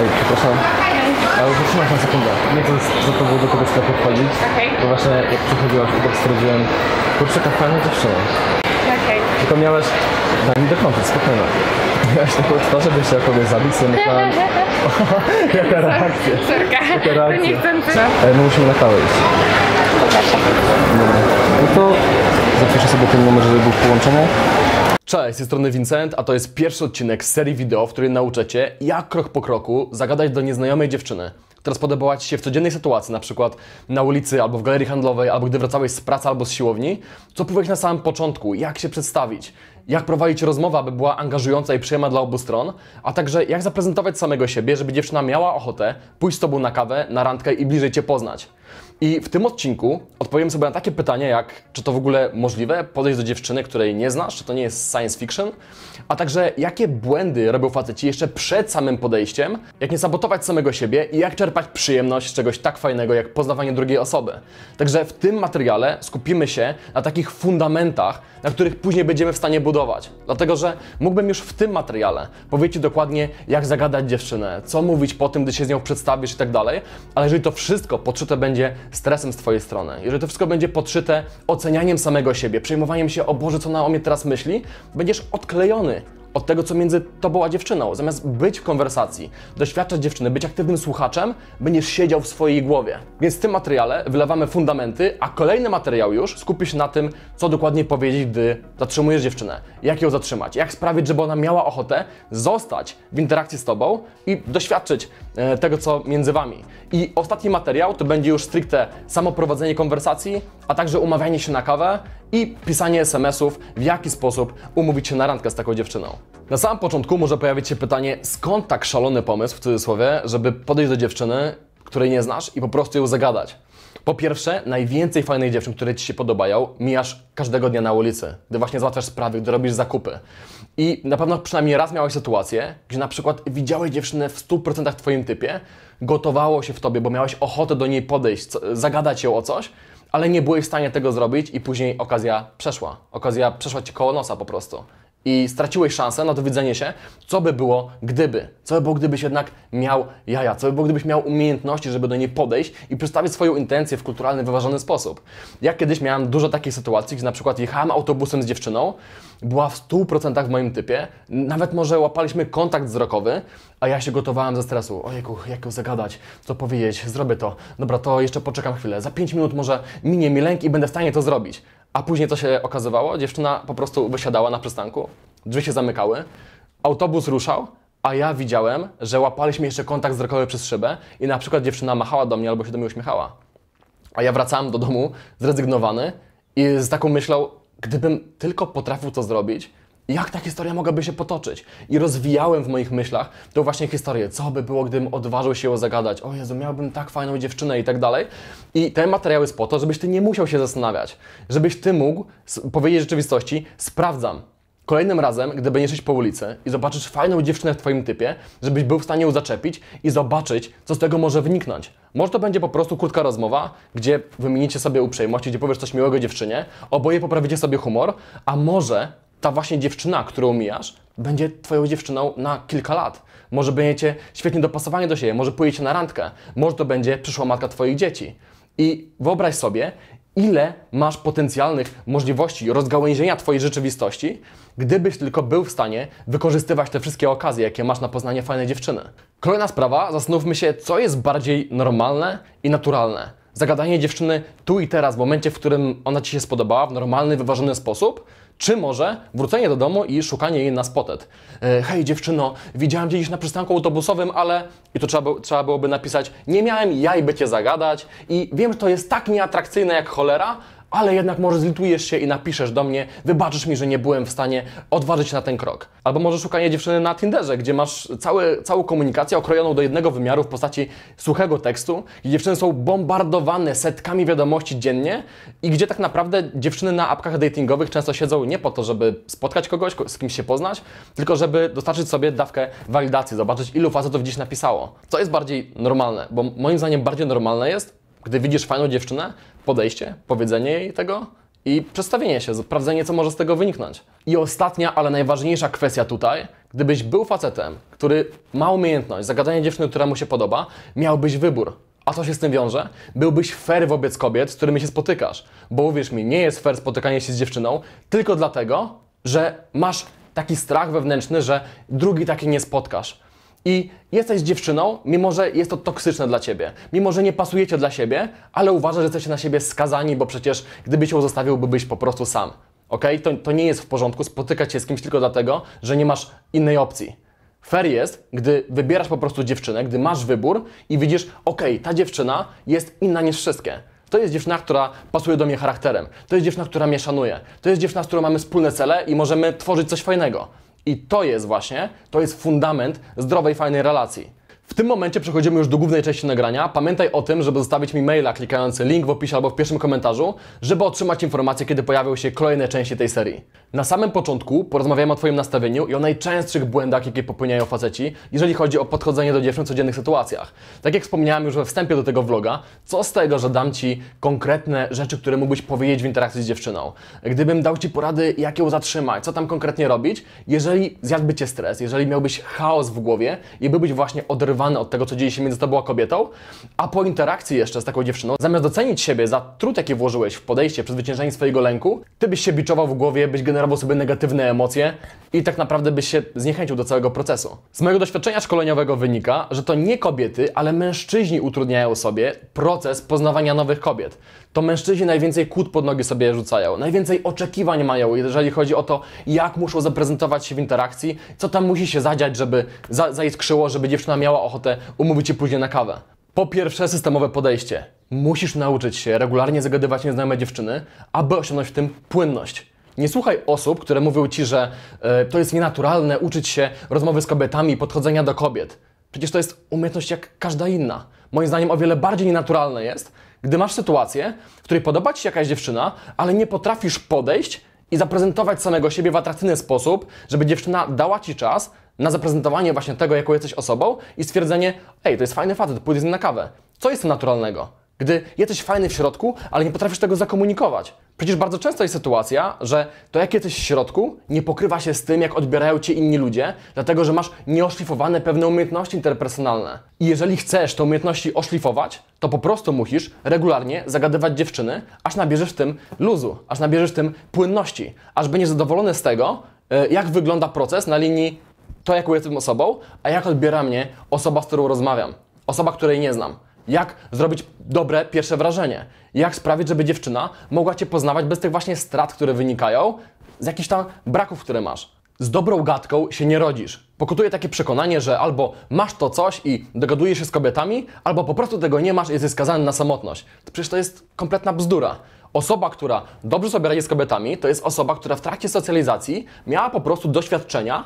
Ej, przepraszam, ale zatrzymaj na sekundę. Nie to, że to było do kogoś sklepu wchodzić, Okej. bo właśnie jak przychodziłaś, to tak stwierdziłem, kurczę, ta fajna dziewczyna. Okej. Tylko miałeś, daj mi dokończyć, spokojnie. Miałeś taką twarz, żeby się kogoś zabić, sobie myślałem, jaka reakcja. Córka. Jaka To reakcja. nie chcący. Ej, my musimy na kawę iść. Dobra. No to zapiszę sobie ten numer, żeby był w połączeniu. Cześć, z tej strony Vincent, a to jest pierwszy odcinek serii wideo, w której nauczę jak krok po kroku zagadać do nieznajomej dziewczyny, która spodobała Ci się w codziennej sytuacji, na przykład na ulicy, albo w galerii handlowej, albo gdy wracałeś z pracy albo z siłowni, co powiedzieć na samym początku, jak się przedstawić, jak prowadzić rozmowę, aby była angażująca i przyjemna dla obu stron, a także jak zaprezentować samego siebie, żeby dziewczyna miała ochotę pójść z Tobą na kawę, na randkę i bliżej Cię poznać. I w tym odcinku odpowiem sobie na takie pytania jak, czy to w ogóle możliwe podejść do dziewczyny, której nie znasz, czy to nie jest science fiction, a także jakie błędy robią faceci jeszcze przed samym podejściem, jak nie sabotować samego siebie i jak czerpać przyjemność z czegoś tak fajnego jak poznawanie drugiej osoby. Także w tym materiale skupimy się na takich fundamentach, na których później będziemy w stanie budować. Dlatego, że mógłbym już w tym materiale powiedzieć dokładnie, jak zagadać dziewczynę, co mówić po tym, gdy się z nią przedstawisz i tak dalej, ale jeżeli to wszystko podszyte będzie stresem z Twojej strony, jeżeli to wszystko będzie podszyte ocenianiem samego siebie, przejmowaniem się, o Boże, co ona o mnie teraz myśli, będziesz odklejony od tego, co między tobą a dziewczyną. Zamiast być w konwersacji, doświadczać dziewczyny, być aktywnym słuchaczem, będziesz siedział w swojej głowie. Więc w tym materiale wylewamy fundamenty, a kolejny materiał już skupi się na tym, co dokładnie powiedzieć, gdy zatrzymujesz dziewczynę. Jak ją zatrzymać, jak sprawić, żeby ona miała ochotę zostać w interakcji z tobą i doświadczyć e, tego, co między wami. I ostatni materiał to będzie już stricte samoprowadzenie konwersacji, a także umawianie się na kawę i pisanie SMS-ów, w jaki sposób umówić się na randkę z taką dziewczyną. Na samym początku może pojawić się pytanie, skąd tak szalony pomysł, w cudzysłowie, żeby podejść do dziewczyny, której nie znasz i po prostu ją zagadać. Po pierwsze, najwięcej fajnych dziewczyn, które Ci się podobają, mijasz każdego dnia na ulicy, gdy właśnie załatwiasz sprawy, gdy robisz zakupy. I na pewno przynajmniej raz miałeś sytuację, gdzie na przykład widziałeś dziewczynę w 100% w Twoim typie, gotowało się w Tobie, bo miałeś ochotę do niej podejść, zagadać ją o coś, ale nie byłeś w stanie tego zrobić i później okazja przeszła. Okazja przeszła Ci koło nosa po prostu. I straciłeś szansę na dowiedzenie się, co by było gdyby. Co by było, gdybyś jednak miał jaja, co by było, gdybyś miał umiejętności, żeby do niej podejść i przedstawić swoją intencję w kulturalny, wyważony sposób. Ja kiedyś miałem dużo takich sytuacji, gdzie na przykład jechałem autobusem z dziewczyną, była w 100% w moim typie, nawet może łapaliśmy kontakt wzrokowy, a ja się gotowałem ze stresu. Ojejku, jak ją zagadać, co powiedzieć, zrobię to. Dobra, to jeszcze poczekam chwilę, za 5 minut może minie mi lęk i będę w stanie to zrobić. A później co się okazywało? Dziewczyna po prostu wysiadała na przystanku, drzwi się zamykały, autobus ruszał, a ja widziałem, że łapaliśmy jeszcze kontakt wzrokowy przez szybę i na przykład dziewczyna machała do mnie albo się do mnie uśmiechała. A ja wracałem do domu zrezygnowany i z taką myślą, gdybym tylko potrafił to zrobić, jak ta historia mogłaby się potoczyć? I rozwijałem w moich myślach tą właśnie historię, co by było, gdybym odważył się ją zagadać. O Jezu, miałbym tak fajną dziewczynę i tak dalej. I ten materiał jest po to, żebyś ty nie musiał się zastanawiać, żebyś ty mógł powiedzieć rzeczywistości, sprawdzam, Kolejnym razem, gdy będziesz po ulicy i zobaczysz fajną dziewczynę w Twoim typie, żebyś był w stanie ją zaczepić i zobaczyć, co z tego może wyniknąć. Może to będzie po prostu krótka rozmowa, gdzie wymienicie sobie uprzejmość, gdzie powiesz coś miłego dziewczynie, oboje poprawicie sobie humor, a może ta właśnie dziewczyna, którą mijasz, będzie Twoją dziewczyną na kilka lat. Może będziecie świetnie dopasowani do siebie, może pójdziecie na randkę, może to będzie przyszła matka Twoich dzieci. I wyobraź sobie, ile masz potencjalnych możliwości rozgałęzienia Twojej rzeczywistości, gdybyś tylko był w stanie wykorzystywać te wszystkie okazje, jakie masz na poznanie fajnej dziewczyny. Kolejna sprawa, zastanówmy się, co jest bardziej normalne i naturalne. Zagadanie dziewczyny tu i teraz, w momencie, w którym ona Ci się spodobała, w normalny, wyważony sposób, czy może wrócenie do domu i szukanie jej na spotet. E, Hej dziewczyno, widziałem Cię na przystanku autobusowym, ale... I to trzeba, trzeba byłoby napisać, nie miałem jaj, by Cię zagadać i wiem, że to jest tak nieatrakcyjne jak cholera, ale jednak może zlitujesz się i napiszesz do mnie, wybaczysz mi, że nie byłem w stanie odważyć się na ten krok. Albo może szukanie dziewczyny na Tinderze, gdzie masz całą komunikację okrojoną do jednego wymiaru w postaci suchego tekstu, gdzie dziewczyny są bombardowane setkami wiadomości dziennie i gdzie tak naprawdę dziewczyny na apkach datingowych często siedzą nie po to, żeby spotkać kogoś, ko- z kimś się poznać, tylko żeby dostarczyć sobie dawkę walidacji, zobaczyć ilu facetów dziś napisało. Co jest bardziej normalne? Bo moim zdaniem bardziej normalne jest, gdy widzisz fajną dziewczynę, podejście, powiedzenie jej tego i przedstawienie się, sprawdzenie, co może z tego wyniknąć. I ostatnia, ale najważniejsza kwestia tutaj, Gdybyś był facetem, który ma umiejętność zagadania dziewczyny, która mu się podoba, miałbyś wybór. A co się z tym wiąże? Byłbyś fair wobec kobiet, z którymi się spotykasz. Bo uwierz mi, nie jest fair spotykanie się z dziewczyną tylko dlatego, że masz taki strach wewnętrzny, że drugi taki nie spotkasz. I jesteś dziewczyną, mimo że jest to toksyczne dla ciebie, mimo że nie pasujecie dla siebie, ale uważasz, że jesteście na siebie skazani, bo przecież gdybyś ją zostawił, byłbyś po prostu sam. Ok? To, to nie jest w porządku spotykać się z kimś tylko dlatego, że nie masz innej opcji. Fair jest, gdy wybierasz po prostu dziewczynę, gdy masz wybór i widzisz, ok, ta dziewczyna jest inna niż wszystkie. To jest dziewczyna, która pasuje do mnie charakterem. To jest dziewczyna, która mnie szanuje. To jest dziewczyna, z którą mamy wspólne cele i możemy tworzyć coś fajnego. I to jest właśnie, to jest fundament zdrowej, fajnej relacji. W tym momencie przechodzimy już do głównej części nagrania. Pamiętaj o tym, żeby zostawić mi maila klikając link w opisie albo w pierwszym komentarzu, żeby otrzymać informacje, kiedy pojawią się kolejne części tej serii. Na samym początku porozmawiamy o Twoim nastawieniu i o najczęstszych błędach, jakie popełniają faceci, jeżeli chodzi o podchodzenie do dziewczyn w codziennych sytuacjach. Tak jak wspomniałem już we wstępie do tego vloga, co z tego, że dam Ci konkretne rzeczy, które mógłbyś powiedzieć w interakcji z dziewczyną? Gdybym dał Ci porady, jak ją zatrzymać, co tam konkretnie robić, jeżeli zjadłby Cię stres, jeżeli miałbyś chaos w głowie i byłbyś właśnie oderwany od tego, co dzieje się między Tobą a kobietą, a po interakcji jeszcze z taką dziewczyną, zamiast docenić siebie za trud, jaki włożyłeś w podejście, przezwyciężenie swojego lęku, Ty byś się biczował w głowie, byś generował sobie negatywne emocje i tak naprawdę byś się zniechęcił do całego procesu. Z mojego doświadczenia szkoleniowego wynika, że to nie kobiety, ale mężczyźni utrudniają sobie proces poznawania nowych kobiet. To mężczyźni najwięcej kłód pod nogi sobie rzucają, najwięcej oczekiwań mają, jeżeli chodzi o to, jak muszą zaprezentować się w interakcji, co tam musi się zadziać, żeby za, zaiskrzyło, żeby dziewczyna miała ochotę umówić się później na kawę. Po pierwsze, systemowe podejście. Musisz nauczyć się regularnie zagadywać nieznajome dziewczyny, aby osiągnąć w tym płynność. Nie słuchaj osób, które mówią ci, że e, to jest nienaturalne uczyć się rozmowy z kobietami podchodzenia do kobiet. Przecież to jest umiejętność jak każda inna. Moim zdaniem o wiele bardziej nienaturalne jest, gdy masz sytuację, w której podoba ci się jakaś dziewczyna, ale nie potrafisz podejść i zaprezentować samego siebie w atrakcyjny sposób, żeby dziewczyna dała ci czas na zaprezentowanie właśnie tego, jaką jesteś osobą i stwierdzenie, ej, to jest fajny facet, pójdę z nim na kawę. Co jest naturalnego? Gdy jesteś fajny w środku, ale nie potrafisz tego zakomunikować. Przecież bardzo często jest sytuacja, że to jak jesteś w środku nie pokrywa się z tym, jak odbierają cię inni ludzie, dlatego że masz nieoszlifowane pewne umiejętności interpersonalne. I jeżeli chcesz te umiejętności oszlifować, to po prostu musisz regularnie zagadywać dziewczyny, aż nabierzesz w tym luzu, aż nabierzesz w tym płynności, aż będziesz zadowolony z tego, e, jak wygląda proces na linii to, jaką jestem osobą, a jak odbiera mnie osoba, z którą rozmawiam. Osoba, której nie znam. Jak zrobić dobre pierwsze wrażenie? Jak sprawić, żeby dziewczyna mogła Cię poznawać bez tych właśnie strat, które wynikają z jakichś tam braków, które masz? Z dobrą gadką się nie rodzisz. Pokutuje takie przekonanie, że albo masz to coś i dogadujesz się z kobietami, albo po prostu tego nie masz i jesteś skazany na samotność. Przecież to jest kompletna bzdura. Osoba, która dobrze sobie radzi z kobietami, to jest osoba, która w trakcie socjalizacji miała po prostu doświadczenia,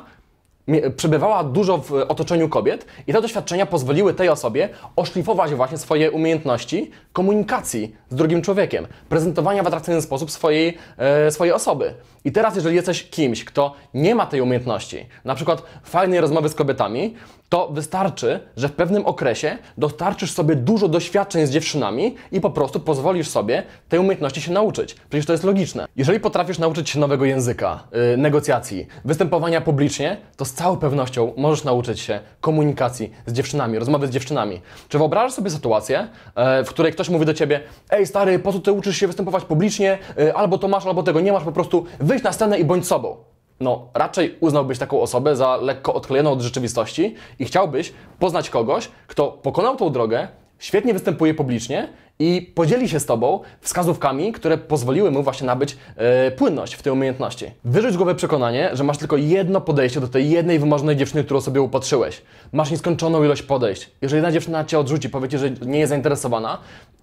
przebywała dużo w otoczeniu kobiet i te doświadczenia pozwoliły tej osobie oszlifować właśnie swoje umiejętności komunikacji z drugim człowiekiem, prezentowania w atrakcyjny sposób swojej, e, swojej osoby. I teraz, jeżeli jesteś kimś, kto nie ma tej umiejętności, na przykład fajnej rozmowy z kobietami, to wystarczy, że w pewnym okresie dostarczysz sobie dużo doświadczeń z dziewczynami i po prostu pozwolisz sobie tej umiejętności się nauczyć. Przecież to jest logiczne. Jeżeli potrafisz nauczyć się nowego języka, yy, negocjacji, występowania publicznie, to z całą pewnością możesz nauczyć się komunikacji z dziewczynami, rozmowy z dziewczynami. Czy wyobrażasz sobie sytuację, e, w której ktoś mówi do ciebie: Ej, stary, po co ty uczysz się występować publicznie? E, Albo to masz, albo tego nie masz, po prostu wyjdź na scenę i bądź sobą no raczej uznałbyś taką osobę za lekko odklejoną od rzeczywistości i chciałbyś poznać kogoś, kto pokonał tą drogę, świetnie występuje publicznie i podzieli się z Tobą wskazówkami, które pozwoliły mu właśnie nabyć e, płynność w tej umiejętności. Wyrzuć z głowy przekonanie, że masz tylko jedno podejście do tej jednej wymarzonej dziewczyny, którą sobie upatrzyłeś. Masz nieskończoną ilość podejść. Jeżeli jedna dziewczyna Cię odrzuci, powie Ci, że nie jest zainteresowana,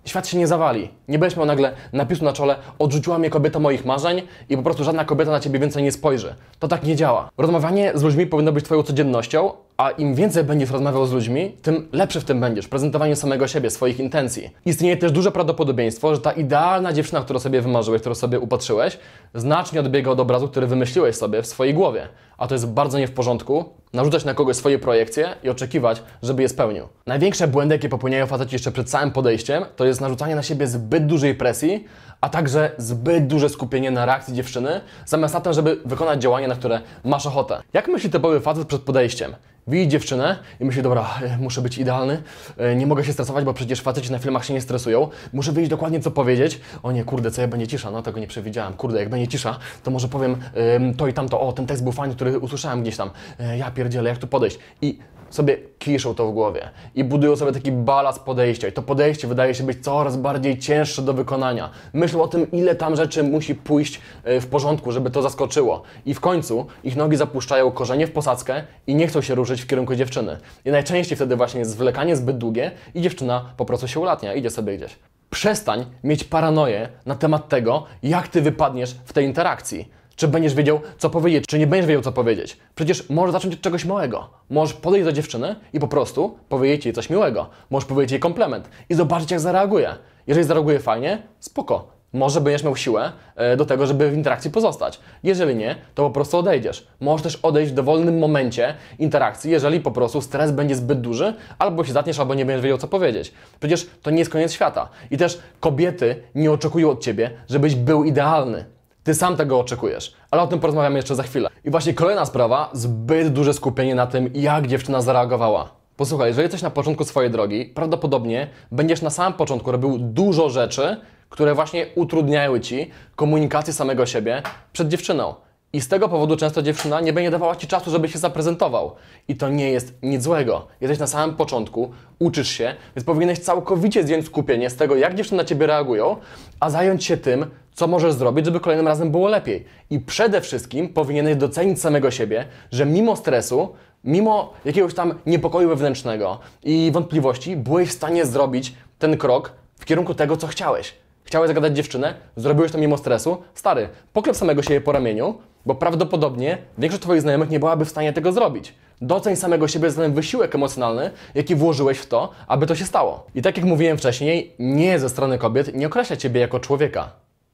świat się nie zawali. Nie będziesz miał nagle napisu na czole odrzuciła mnie kobieta moich marzeń i po prostu żadna kobieta na Ciebie więcej nie spojrzy. To tak nie działa. Rozmawianie z ludźmi powinno być Twoją codziennością, a im więcej będziesz rozmawiał z ludźmi, tym lepszy w tym będziesz, prezentowaniu samego siebie, swoich intencji. Istnieje też duże prawdopodobieństwo, że ta idealna dziewczyna, którą sobie wymarzyłeś, którą sobie upatrzyłeś, znacznie odbiega od obrazu, który wymyśliłeś sobie w swojej głowie. A to jest bardzo nie w porządku, narzucać na kogoś swoje projekcje i oczekiwać, żeby je spełnił. Największe błędy, jakie popełniają faceci jeszcze przed całym podejściem, to jest narzucanie na siebie zbyt dużej presji, a także zbyt duże skupienie na reakcji dziewczyny, zamiast na tym, żeby wykonać działanie, na które masz ochotę. Jak myśli typowy facet przed podejściem? Widzi dziewczynę i myśli, dobra, e, muszę być idealny, e, nie mogę się stresować, bo przecież faceci na filmach się nie stresują, muszę wiedzieć dokładnie, co powiedzieć. O nie, kurde, co jak będzie cisza? No tego nie przewidziałem. Kurde, jak będzie cisza, to może powiem to i tamto, o, ten tekst był fajny, który usłyszałem gdzieś tam. E, ja pierdzielę, jak tu podejść? I sobie kiszą to w głowie i budują sobie taki balans podejścia i to podejście wydaje się być coraz bardziej cięższe do wykonania. Myślą o tym, ile tam rzeczy musi pójść w porządku, żeby to zaskoczyło. I w końcu ich nogi zapuszczają korzenie w posadzkę i nie chcą się ruszyć w kierunku dziewczyny. I najczęściej wtedy właśnie jest zwlekanie zbyt długie i dziewczyna po prostu się ulatnia, idzie sobie gdzieś. Przestań mieć paranoję na temat tego, jak ty wypadniesz w tej interakcji. Czy będziesz wiedział, co powiedzieć, czy nie będziesz wiedział, co powiedzieć. Przecież możesz zacząć od czegoś małego. Możesz podejść do dziewczyny i po prostu powiedzieć jej coś miłego. Możesz powiedzieć jej komplement i zobaczyć, jak zareaguje. Jeżeli zareaguje fajnie, spoko. Może będziesz miał siłę e, do tego, żeby w interakcji pozostać. Jeżeli nie, to po prostu odejdziesz. Możesz też odejść w dowolnym momencie interakcji, jeżeli po prostu stres będzie zbyt duży, albo się zatniesz, albo nie będziesz wiedział, co powiedzieć. Przecież to nie jest koniec świata. I też kobiety nie oczekują od ciebie, żebyś był idealny. Ty sam tego oczekujesz, ale o tym porozmawiamy jeszcze za chwilę. I właśnie kolejna sprawa, zbyt duże skupienie na tym, jak dziewczyna zareagowała. Posłuchaj, jeżeli jesteś na początku swojej drogi, prawdopodobnie będziesz na samym początku robił dużo rzeczy, które właśnie utrudniają Ci komunikację samego siebie przed dziewczyną. I z tego powodu często dziewczyna nie będzie dawała Ci czasu, żeby się zaprezentował. I to nie jest nic złego. Jesteś na samym początku, uczysz się, więc powinieneś całkowicie zdjąć skupienie z tego, jak dziewczyny na Ciebie reagują, a zająć się tym, co możesz zrobić, żeby kolejnym razem było lepiej. I przede wszystkim powinieneś docenić samego siebie, że mimo stresu, mimo jakiegoś tam niepokoju wewnętrznego i wątpliwości, byłeś w stanie zrobić ten krok w kierunku tego, co chciałeś. Chciałeś zagadać dziewczynę, zrobiłeś to mimo stresu. Stary, poklep samego siebie po ramieniu, bo prawdopodobnie większość Twoich znajomych nie byłaby w stanie tego zrobić. Doceń samego siebie za ten wysiłek emocjonalny, jaki włożyłeś w to, aby to się stało. I tak jak mówiłem wcześniej, nie ze strony kobiet nie określa Ciebie jako człowieka.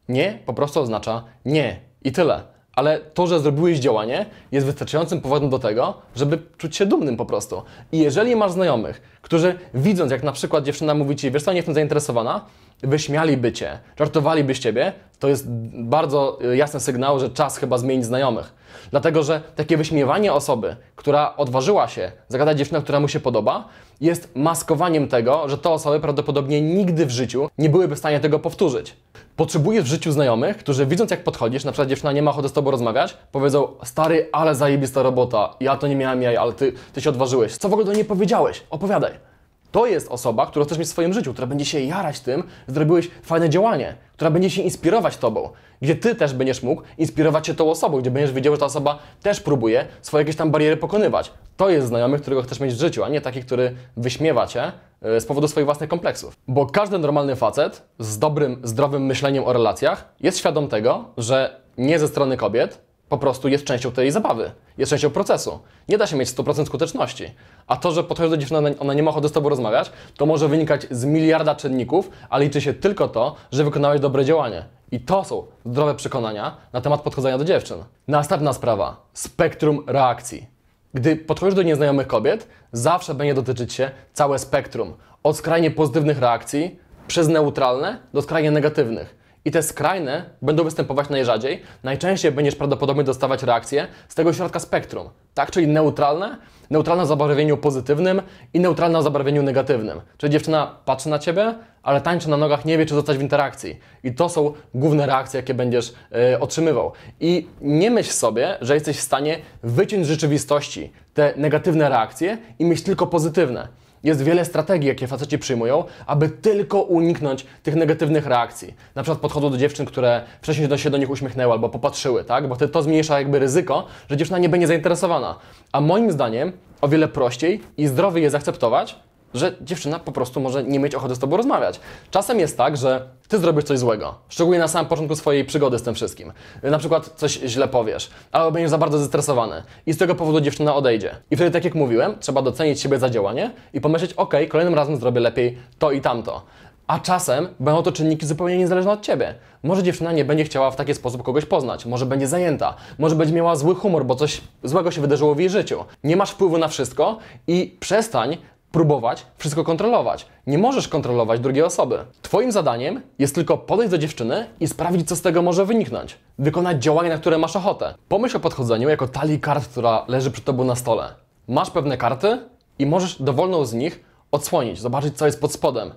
Nie po prostu oznacza nie i tyle. Ale to, że zrobiłeś działanie, jest wystarczającym powodem do tego, żeby czuć się dumnym po prostu. I jeżeli masz znajomych, którzy widząc, jak na przykład dziewczyna mówi ci, wiesz co, nie jestem zainteresowana, wyśmialiby cię, żartowaliby z ciebie, to jest bardzo y, jasny sygnał, że czas chyba zmienić znajomych. Dlatego, że takie wyśmiewanie osoby, która odważyła się zagadać dziewczynę, która mu się podoba, jest maskowaniem tego, że te osoby prawdopodobnie nigdy w życiu nie byłyby w stanie tego powtórzyć. Potrzebujesz w życiu znajomych, którzy widząc jak podchodzisz, na przykład dziewczyna nie ma ochoty z tobą rozmawiać, powiedzą, stary, ale zajebista robota, ja to nie miałem jaj, ale ty, ty się odważyłeś. Co w ogóle do niej powiedziałeś? Opowiadaj. To jest osoba, którą chcesz mieć w swoim życiu, która będzie się jarać tym, że zrobiłeś fajne działanie, która będzie się inspirować tobą, gdzie ty też będziesz mógł inspirować się tą osobą, gdzie będziesz wiedział, że ta osoba też próbuje swoje jakieś tam bariery pokonywać. To jest znajomy, którego chcesz mieć w życiu, a nie taki, który wyśmiewa cię e, z powodu swoich własnych kompleksów. Bo każdy normalny facet z dobrym, zdrowym myśleniem o relacjach jest świadom tego, że nie ze strony kobiet, po prostu jest częścią tej zabawy, jest częścią procesu. Nie da się mieć 100% skuteczności. A to, że podchodzisz do dziewczyny, ona- nie ma ochoty z tobą rozmawiać, to może wynikać z miliarda czynników, ale liczy się tylko to, że wykonałeś dobre działanie. I to są zdrowe przekonania na temat podchodzenia do dziewczyn. Następna sprawa. Spektrum reakcji. Gdy podchodzisz do nieznajomych kobiet, zawsze będzie dotyczyć się całe spektrum. Od skrajnie pozytywnych reakcji, przez neutralne do skrajnie negatywnych. I te skrajne będą występować najrzadziej. Najczęściej będziesz prawdopodobnie dostawać reakcje z tego środka spektrum. Tak, czyli neutralne, neutralne w zabarwieniu pozytywnym i neutralne w zabarwieniu negatywnym. Czyli dziewczyna patrzy na ciebie, ale tańczy na nogach, nie wie, czy zostać w interakcji. I to są główne reakcje, jakie będziesz e, otrzymywał. I nie myśl sobie, że jesteś w stanie wyciąć z rzeczywistości te negatywne reakcje i mieć tylko pozytywne. Jest wiele strategii, jakie faceci przyjmują, aby tylko uniknąć tych negatywnych reakcji. Na przykład podchodzą do dziewczyn, które wcześniej do- się do nich uśmiechnęły albo popatrzyły, tak? Bo to zmniejsza jakby ryzyko, że dziewczyna nie będzie zainteresowana. A moim zdaniem o wiele prościej i zdrowiej jest akceptować, że dziewczyna po prostu może nie mieć ochoty z tobą rozmawiać. Czasem jest tak, że ty zrobisz coś złego, szczególnie na samym początku swojej przygody z tym wszystkim. Na przykład coś źle powiesz, albo będziesz za bardzo zestresowany i z tego powodu dziewczyna odejdzie. I wtedy, tak jak mówiłem, trzeba docenić siebie za działanie i pomyśleć, ok, kolejnym razem zrobię lepiej to i tamto. A czasem będą to czynniki zupełnie niezależne od ciebie. Może dziewczyna nie będzie chciała w taki sposób kogoś poznać, może będzie zajęta, może będzie miała zły humor, bo coś złego się wydarzyło w jej życiu. Nie masz wpływu na wszystko i przestań próbować wszystko kontrolować. Nie możesz kontrolować drugiej osoby. Twoim zadaniem jest tylko podejść do dziewczyny i sprawdzić, co z tego może wyniknąć. Wykonać działanie, na które masz ochotę. Pomyśl o podchodzeniu jako talii kart, która leży przed tobą na stole. Masz pewne karty i możesz dowolną z nich odsłonić, zobaczyć, co jest pod spodem.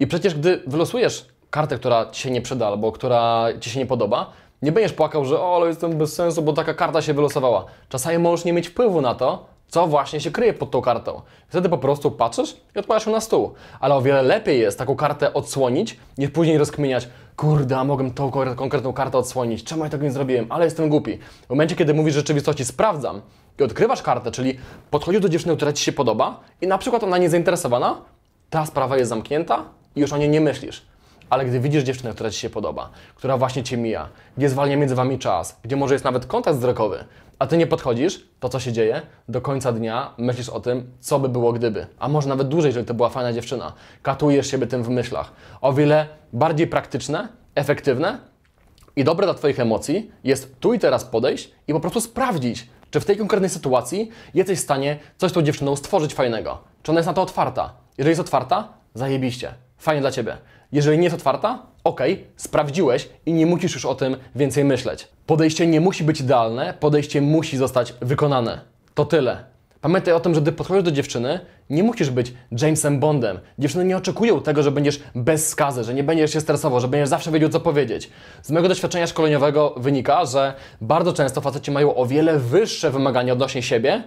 I przecież, gdy wylosujesz kartę, która ci się nie przyda albo która ci się nie podoba, nie będziesz płakał, że o, ale jestem bez sensu, bo taka karta się wylosowała. Czasami możesz nie mieć wpływu na to, co właśnie się kryje pod tą kartą. Wtedy po prostu patrzysz i odkładasz ją na stół. Ale o wiele lepiej jest taką kartę odsłonić, niż później rozkminiać, kurde, a mogłem tą kon- konkretną kartę odsłonić, czemu ja tego nie zrobiłem, ale jestem głupi. W momencie, kiedy mówisz rzeczywistości sprawdzam i odkrywasz kartę, czyli podchodzisz do dziewczyny, która Ci się podoba i na przykład ona nie zainteresowana, ta sprawa jest zamknięta i już o niej nie myślisz. Ale gdy widzisz dziewczynę, która Ci się podoba, która właśnie Cię mija, gdzie zwalnia między Wami czas, gdzie może jest nawet kontakt wzrokowy, a Ty nie podchodzisz, to co się dzieje? Do końca dnia myślisz o tym, co by było gdyby. A może nawet dłużej, jeżeli to była fajna dziewczyna. Katujesz siebie tym w myślach. O wiele bardziej praktyczne, efektywne i dobre dla Twoich emocji jest tu i teraz podejść i po prostu sprawdzić, czy w tej konkretnej sytuacji jesteś w stanie coś z tą dziewczyną stworzyć fajnego. Czy ona jest na to otwarta? Jeżeli jest otwarta, zajebiście. Fajnie dla Ciebie. Jeżeli nie jest otwarta, okej, sprawdziłeś i nie musisz już o tym więcej myśleć. Podejście nie musi być idealne, podejście musi zostać wykonane. To tyle. Pamiętaj o tym, że gdy podchodzisz do dziewczyny, nie musisz być Jamesem Bondem. Dziewczyny nie oczekują tego, że będziesz bez skazy, że nie będziesz się stresował, że będziesz zawsze wiedział, co powiedzieć. Z mojego doświadczenia szkoleniowego wynika, że bardzo często faceci mają o wiele wyższe wymagania odnośnie siebie,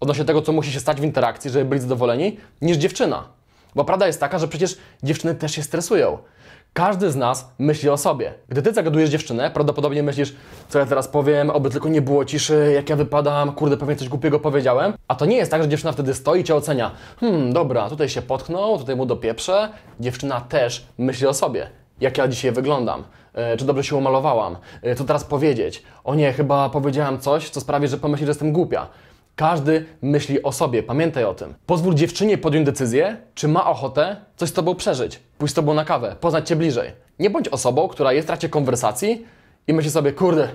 odnośnie tego, co musi się stać w interakcji, żeby byli zadowoleni, niż dziewczyna. Bo prawda jest taka, że przecież dziewczyny też się stresują. Każdy z nas myśli o sobie. Gdy ty zagadujesz dziewczynę, prawdopodobnie myślisz, co ja teraz powiem, oby tylko nie było ciszy, jak ja wypadam, kurde, pewnie coś głupiego powiedziałem. A to nie jest tak, że dziewczyna wtedy stoi i cię ocenia. Hmm, dobra, tutaj się potknął, tutaj mu dopieprzę. Dziewczyna też myśli o sobie. Jak ja dzisiaj wyglądam? E, czy dobrze się umalowałam? E, co teraz powiedzieć? O nie, chyba powiedziałam coś, co sprawi, że pomyśli, że jestem głupia. Każdy myśli o sobie, pamiętaj o tym. Pozwól dziewczynie podjąć decyzję, czy ma ochotę coś z tobą przeżyć, pójść z tobą na kawę, poznać cię bliżej. Nie bądź osobą, która jest w trakcie konwersacji i myśli sobie, kurde,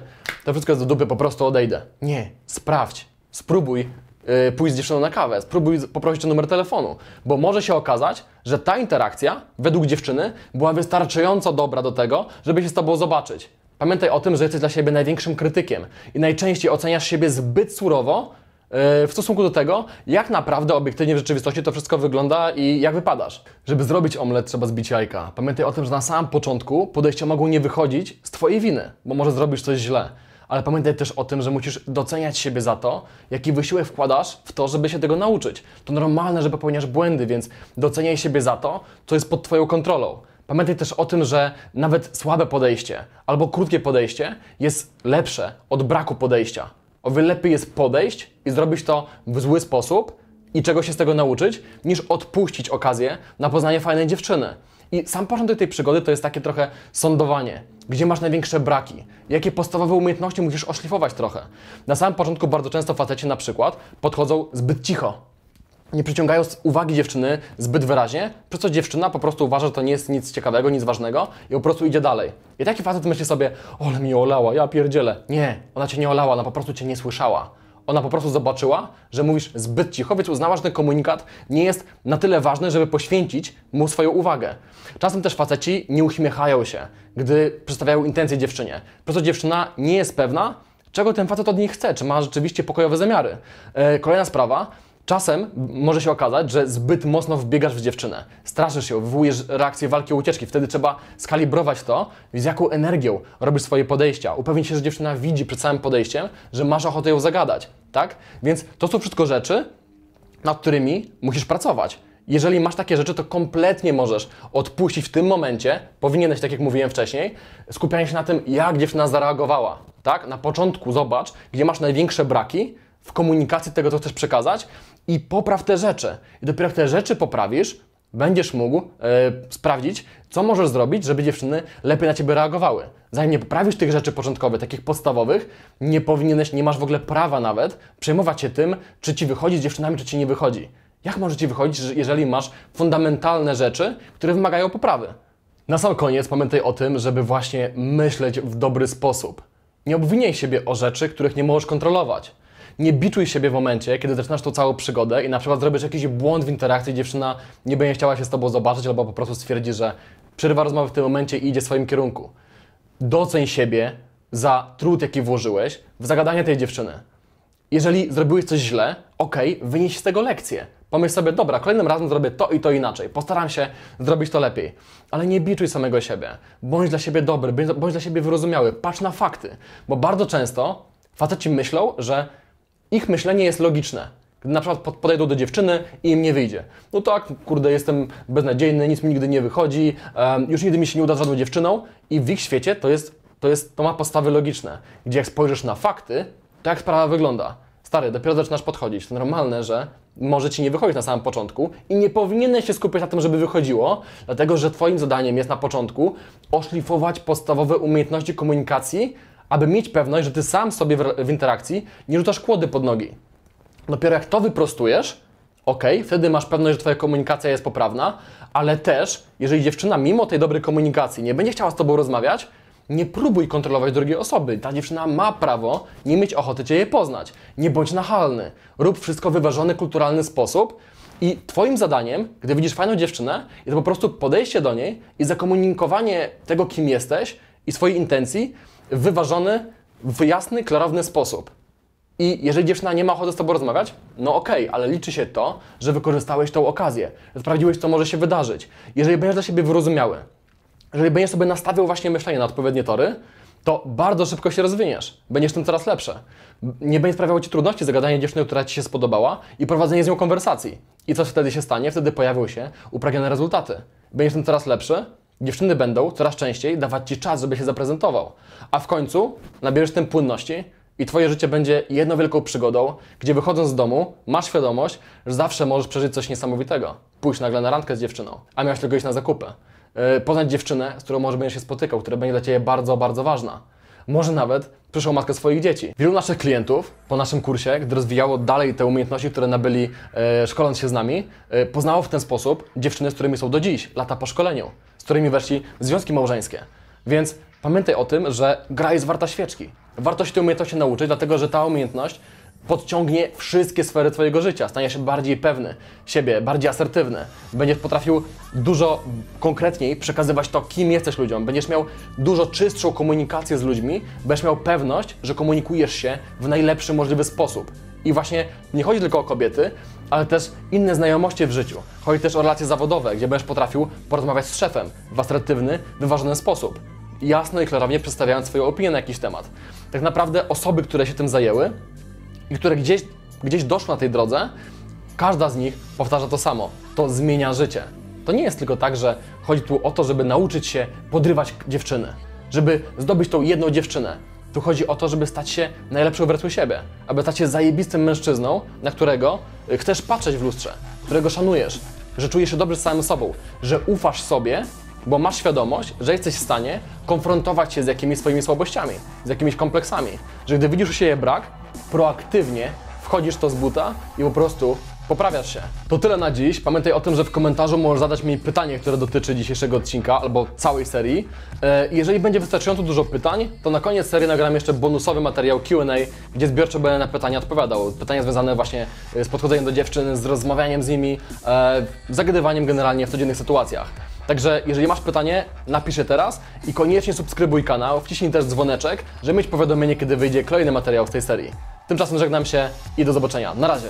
to wszystko jest do dupy, po prostu odejdę. Nie, sprawdź, spróbuj yy, pójść z dziewczyną na kawę, spróbuj poprosić o numer telefonu, bo może się okazać, że ta interakcja według dziewczyny była wystarczająco dobra do tego, żeby się z tobą zobaczyć. Pamiętaj o tym, że jesteś dla siebie największym krytykiem i najczęściej oceniasz siebie zbyt surowo, w stosunku do tego, jak naprawdę obiektywnie w rzeczywistości to wszystko wygląda i jak wypadasz. Żeby zrobić omlet, trzeba zbić jajka. Pamiętaj o tym, że na samym początku podejścia mogą nie wychodzić z Twojej winy, bo może zrobisz coś źle. Ale pamiętaj też o tym, że musisz doceniać siebie za to, jaki wysiłek wkładasz w to, żeby się tego nauczyć. To normalne, że popełniasz błędy, więc doceniaj siebie za to, co jest pod Twoją kontrolą. Pamiętaj też o tym, że nawet słabe podejście albo krótkie podejście jest lepsze od braku podejścia. O wiele lepiej jest podejść i zrobić to w zły sposób i czego się z tego nauczyć, niż odpuścić okazję na poznanie fajnej dziewczyny. I sam początek tej przygody to jest takie trochę sądowanie. Gdzie masz największe braki? Jakie podstawowe umiejętności musisz oszlifować trochę? Na samym początku bardzo często faceci na przykład podchodzą zbyt cicho nie przyciągając uwagi dziewczyny zbyt wyraźnie, przez co dziewczyna po prostu uważa, że to nie jest nic ciekawego, nic ważnego i po prostu idzie dalej. I taki facet myśli sobie, ole mnie olała, ja pierdzielę. Nie, ona cię nie olała, ona po prostu cię nie słyszała. Ona po prostu zobaczyła, że mówisz zbyt cicho, więc uznała, że ten komunikat nie jest na tyle ważny, żeby poświęcić mu swoją uwagę. Czasem też faceci nie uśmiechają się, gdy przedstawiają intencje dziewczynie. Przez co dziewczyna nie jest pewna, czego ten facet od niej chce, czy ma rzeczywiście pokojowe zamiary. E, kolejna sprawa, Czasem może się okazać, że zbyt mocno wbiegasz w dziewczynę. Straszysz ją, wywołujesz reakcję walki o ucieczki. Wtedy trzeba skalibrować to, z jaką energią robisz swoje podejścia. Upewnić się, że dziewczyna widzi przed całym podejściem, że masz ochotę ją zagadać. Tak? Więc to są wszystko rzeczy, nad którymi musisz pracować. Jeżeli masz takie rzeczy, to kompletnie możesz odpuścić w tym momencie, powinieneś, tak jak mówiłem wcześniej, skupianie się na tym, jak dziewczyna zareagowała. Tak? Na początku zobacz, gdzie masz największe braki w komunikacji tego, co chcesz przekazać i popraw te rzeczy. I dopiero jak te rzeczy poprawisz, będziesz mógł e, sprawdzić, co możesz zrobić, żeby dziewczyny lepiej na Ciebie reagowały. Zanim nie poprawisz tych rzeczy początkowych, takich podstawowych, nie powinieneś, nie masz w ogóle prawa nawet przejmować się tym, czy Ci wychodzi z dziewczynami, czy Ci nie wychodzi. Jak może Ci wychodzić, że- jeżeli masz fundamentalne rzeczy, które wymagają poprawy? Na sam koniec pamiętaj o tym, żeby właśnie myśleć w dobry sposób. Nie obwiniaj siebie o rzeczy, których nie możesz kontrolować. Nie biczuj siebie w momencie, kiedy zaczynasz tą całą przygodę i na przykład zrobisz jakiś błąd w interakcji, dziewczyna nie będzie chciała się z tobą zobaczyć albo po prostu stwierdzi, że przerywa rozmowę w tym momencie i idzie w swoim kierunku. Doceń siebie za trud, jaki włożyłeś w zagadanie tej dziewczyny. Jeżeli zrobiłeś coś źle, okej, wynieś z tego lekcję. Pomyśl sobie, dobra, kolejnym razem zrobię to i to inaczej. Postaram się zrobić to lepiej. Ale nie biczuj samego siebie. Bądź dla siebie dobry, bądź dla siebie wyrozumiały. Patrz na fakty. Bo bardzo często faceci myślą, że ich myślenie jest logiczne. Gdy na przykład pod- podejdą do dziewczyny i im nie wyjdzie. No tak, kurde, jestem beznadziejny, nic mi nigdy nie wychodzi, już nigdy mi się nie uda z żadną dziewczyną i w ich świecie to jest, to jest, to ma podstawy logiczne. Gdzie jak spojrzysz na fakty, to jak sprawa wygląda. Stary, dopiero zaczynasz podchodzić. To normalne, że może ci nie wychodzić na samym początku i nie powinieneś się skupiać na tym, żeby wychodziło, dlatego że twoim zadaniem jest na początku oszlifować podstawowe umiejętności komunikacji, aby mieć pewność, że ty sam sobie w, interakcji nie rzucasz kłody pod nogi. Dopiero jak to wyprostujesz, ok, wtedy masz pewność, że Twoja komunikacja jest poprawna, ale też, jeżeli dziewczyna mimo tej dobrej komunikacji nie będzie chciała z Tobą rozmawiać, nie próbuj kontrolować drugiej osoby. Ta dziewczyna ma prawo nie mieć ochoty Cię jej poznać. Nie bądź nachalny. Rób wszystko w wyważony, kulturalny sposób. I Twoim zadaniem, gdy widzisz fajną dziewczynę, jest po prostu podejście do niej i zakomunikowanie tego, kim jesteś i swojej intencji wyważony, w jasny, klarowny sposób. I jeżeli dziewczyna nie ma ochoty z tobą rozmawiać, no okej, ale liczy się to, że wykorzystałeś tą okazję, że sprawdziłeś, co może się wydarzyć. Jeżeli będziesz dla siebie wyrozumiały, jeżeli będziesz sobie nastawiał właśnie myślenie na odpowiednie tory, to bardzo szybko się rozwiniesz. Będziesz tym coraz lepsze. Nie będzie sprawiało Ci trudności zagadanie dziewczyny, która Ci się spodobała i prowadzenie z nią konwersacji. I co wtedy się stanie? Wtedy pojawią się upragnione rezultaty. Będziesz tym coraz lepszy, dziewczyny będą coraz częściej dawać Ci czas, żeby się zaprezentował. A w końcu nabierzesz tym płynności i Twoje życie będzie jedną wielką przygodą, gdzie wychodząc z domu masz świadomość, że zawsze możesz przeżyć coś niesamowitego. Pójść nagle na randkę z dziewczyną, a miałeś tylko iść na zakupy. Yy, poznać dziewczynę, z którą może będziesz się spotykał, która będzie dla Ciebie bardzo, bardzo ważna. Może nawet przyszłą matkę swoich dzieci. Wielu naszych klientów po naszym kursie, gdy rozwijało dalej te umiejętności, które nabyli e, szkoląc się z nami, e, poznało w ten sposób dziewczyny, z którymi są do dziś, lata po szkoleniu, którymi weszli w związki małżeńskie. Więc pamiętaj o tym, że gra jest warta świeczki. Warto się tej umiejętności nauczyć, dlatego że ta umiejętność podciągnie wszystkie sfery Twojego życia. Staniesz się bardziej pewny siebie, bardziej asertywny. Będziesz potrafił dużo konkretniej przekazywać to, kim jesteś ludziom. Będziesz miał dużo czystszą komunikację z ludźmi, będziesz miał pewność, że komunikujesz się w najlepszy możliwy sposób. I właśnie nie chodzi tylko o kobiety, ale też inne znajomości w życiu. Chodzi też o relacje zawodowe, gdzie będziesz potrafił porozmawiać z szefem w asertywny, wyważony sposób. Jasno i klarownie przedstawiając swoją opinię na jakiś temat. Tak naprawdę osoby, które się tym zajęły, i które gdzieś, gdzieś doszły na tej drodze, każda z nich powtarza to samo. To zmienia życie. To nie jest tylko tak, że chodzi tu o to, żeby nauczyć się podrywać dziewczyny, żeby zdobyć tą jedną dziewczynę. Tu chodzi o to, żeby stać się najlepszą wersją siebie, aby stać się zajebistym mężczyzną, na którego chcesz patrzeć w lustrze, którego szanujesz, że czujesz się dobrze z samym sobą, że ufasz sobie, bo masz świadomość, że jesteś w stanie konfrontować się z jakimiś swoimi słabościami, z jakimiś kompleksami, że gdy widzisz u siebie brak, proaktywnie wchodzisz to z buta i po prostu poprawiasz się. To tyle na dziś. Pamiętaj o tym, że w komentarzu możesz zadać mi pytanie, które dotyczy dzisiejszego odcinka albo całej serii. E, Jeżeli będzie wystarczająco dużo pytań, to na koniec serii nagram jeszcze bonusowy materiał Q&A, gdzie zbiorczo będę na pytania odpowiadał. Pytania związane właśnie e, z podchodzeniem do dziewczyn, z rozmawianiem z nimi, e, zagadywaniem generalnie w codziennych sytuacjach. Także jeżeli masz pytanie, napisz je teraz i koniecznie subskrybuj kanał, wciśnij też dzwoneczek, żeby mieć powiadomienie, kiedy wyjdzie kolejny materiał z tej serii. Tymczasem żegnam się i do zobaczenia. Na razie.